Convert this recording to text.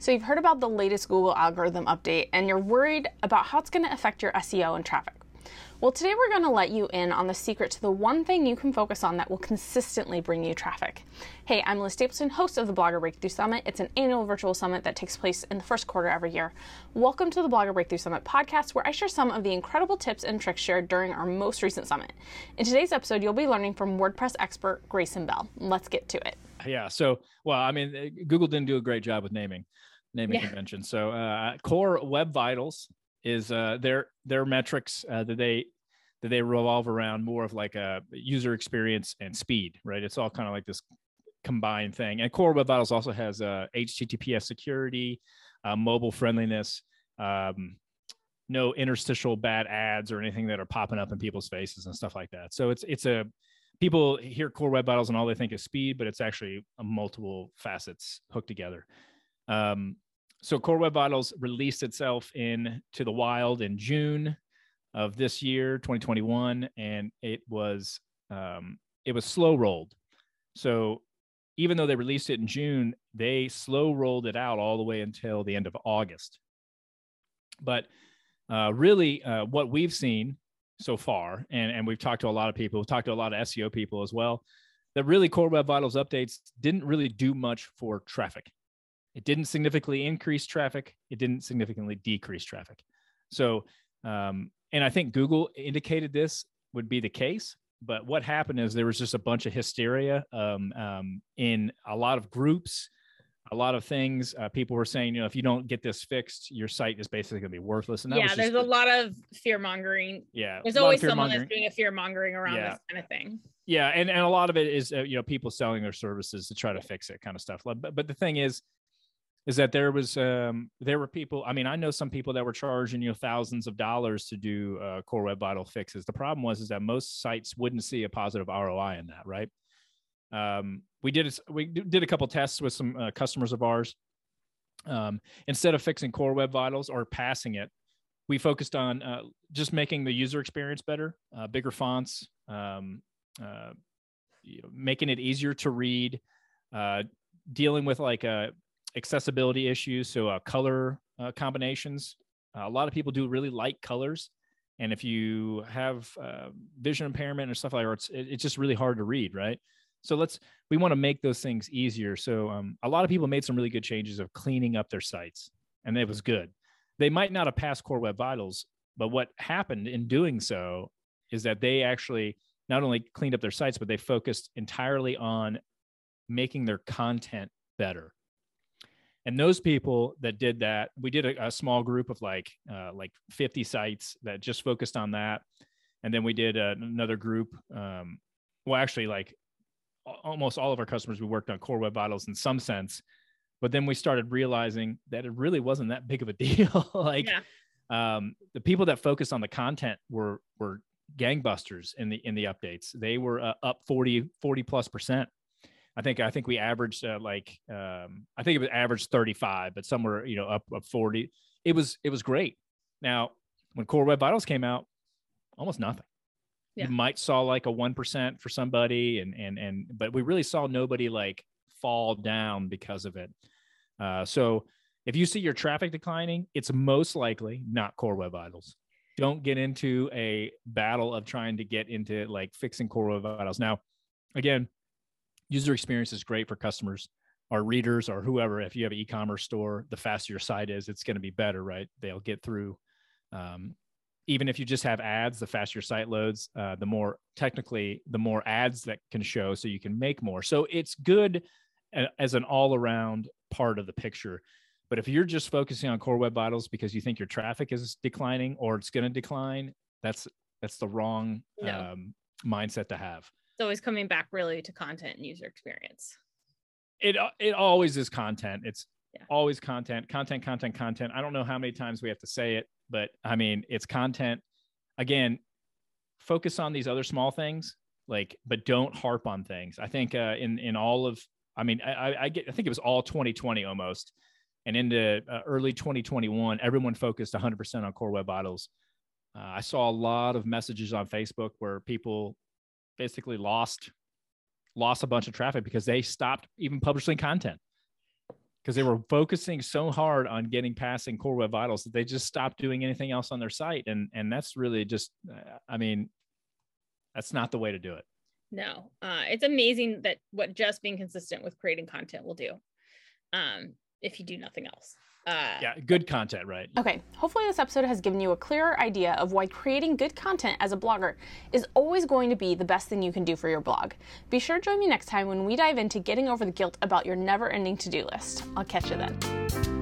So, you've heard about the latest Google algorithm update and you're worried about how it's going to affect your SEO and traffic. Well, today we're going to let you in on the secret to the one thing you can focus on that will consistently bring you traffic. Hey, I'm Liz Stapleton, host of the Blogger Breakthrough Summit. It's an annual virtual summit that takes place in the first quarter every year. Welcome to the Blogger Breakthrough Summit podcast, where I share some of the incredible tips and tricks shared during our most recent summit. In today's episode, you'll be learning from WordPress expert Grayson Bell. Let's get to it. Yeah. So, well, I mean, Google didn't do a great job with naming naming yeah. convention. So uh, core web vitals is uh, their their metrics uh, that they that they revolve around more of like a user experience and speed, right? It's all kind of like this combined thing. And core web vitals also has uh, HTTPS security, uh, mobile friendliness. Um, no interstitial bad ads or anything that are popping up in people's faces and stuff like that. So it's it's a people hear core web vitals and all they think is speed, but it's actually multiple facets hooked together. Um, so Core Web Vitals released itself in to the wild in June of this year, 2021, and it was um, it was slow rolled. So even though they released it in June, they slow rolled it out all the way until the end of August. But uh, really, uh, what we've seen so far, and, and we've talked to a lot of people, we've talked to a lot of SEO people as well, that really Core Web Vitals updates didn't really do much for traffic. It didn't significantly increase traffic. It didn't significantly decrease traffic. So, um, and I think Google indicated this would be the case. But what happened is there was just a bunch of hysteria um, um, in a lot of groups, a lot of things. Uh, people were saying, you know, if you don't get this fixed, your site is basically going to be worthless. And yeah, there's a lot of fear mongering. Yeah, there's always someone that's doing a fear mongering around yeah. this kind of thing. Yeah, and, and a lot of it is uh, you know people selling their services to try to fix it, kind of stuff. But but the thing is, is that there was um, there were people i mean i know some people that were charging you know thousands of dollars to do uh, core web vital fixes. The problem was is that most sites wouldn't see a positive roi in that right? Um, we did we did a couple tests with some uh, customers of ours. Um, instead of fixing core web vitals or passing it we focused on uh, just making the user experience better uh, bigger fonts um, uh, you know, making it easier to read uh, dealing with like a accessibility issues. So uh, color uh, combinations. Uh, a lot of people do really like colors, and if you have uh, vision impairment or stuff like that, it's it's just really hard to read, right? So let's we want to make those things easier. So um, a lot of people made some really good changes of cleaning up their sites, and it was good. They might not have passed Core Web Vitals, but what happened in doing so is that they actually not only cleaned up their sites, but they focused entirely on making their content better and those people that did that we did a, a small group of like uh, like 50 sites that just focused on that. And then we did uh, another group um, well actually like almost all of our customers we worked on core web vitals in some sense. But then we started realizing that it really wasn't that big of a deal. Like yeah. um, the people that focused on the content were were gangbusters in the in the updates. They were uh, up 40 40 plus percent I think I think we averaged uh, like um, I think it was averaged 35, but somewhere you know up up 40. It was it was great. Now when Core Web Vitals came out, almost nothing. Yeah. You might saw like a one percent for somebody, and and and but we really saw nobody like fall down because of it. Uh, so if you see your traffic declining, it's most likely not Core Web Vitals. Don't get into a battle of trying to get into like fixing Core Web Vitals. Now, again, user experience is great for customers or readers or whoever. If you have an e-commerce store, the faster your site is, it's going to be better, right? They'll get through. Um, even if you just have ads, the faster your site loads, uh, the more technically, the more ads that can show, so you can make more. So it's good as an all-around part of the picture. But if you're just focusing on core web vitals because you think your traffic is declining or it's going to decline, that's that's the wrong no. um, mindset to have it's always coming back really to content and user experience. It it always is content. It's yeah. always content, content, content, content. I don't know how many times we have to say it, but I mean, it's content. Again, focus on these other small things, like, but don't harp on things. I think uh, in in all of, I mean, I, I get, I think it was all 2020 almost, and into uh, early 2021, everyone focused 100% on core web vitals. Uh, I saw a lot of messages on Facebook where people basically lost lost a bunch of traffic because they stopped even publishing content. because they were focusing so hard on getting passing core web vitals that they just stopped doing anything else on their site. And and that's really just i mean that's not the way to do it. No uh, it's amazing that what just being consistent with creating content will do um, if you do nothing else uh, yeah, good content, right? Okay, hopefully this episode has given you a clearer idea of why creating good content as a blogger is always going to be the best thing you can do for your blog. Be sure to join me next time when we dive into getting over the guilt about your never ending to do list. I'll catch you then.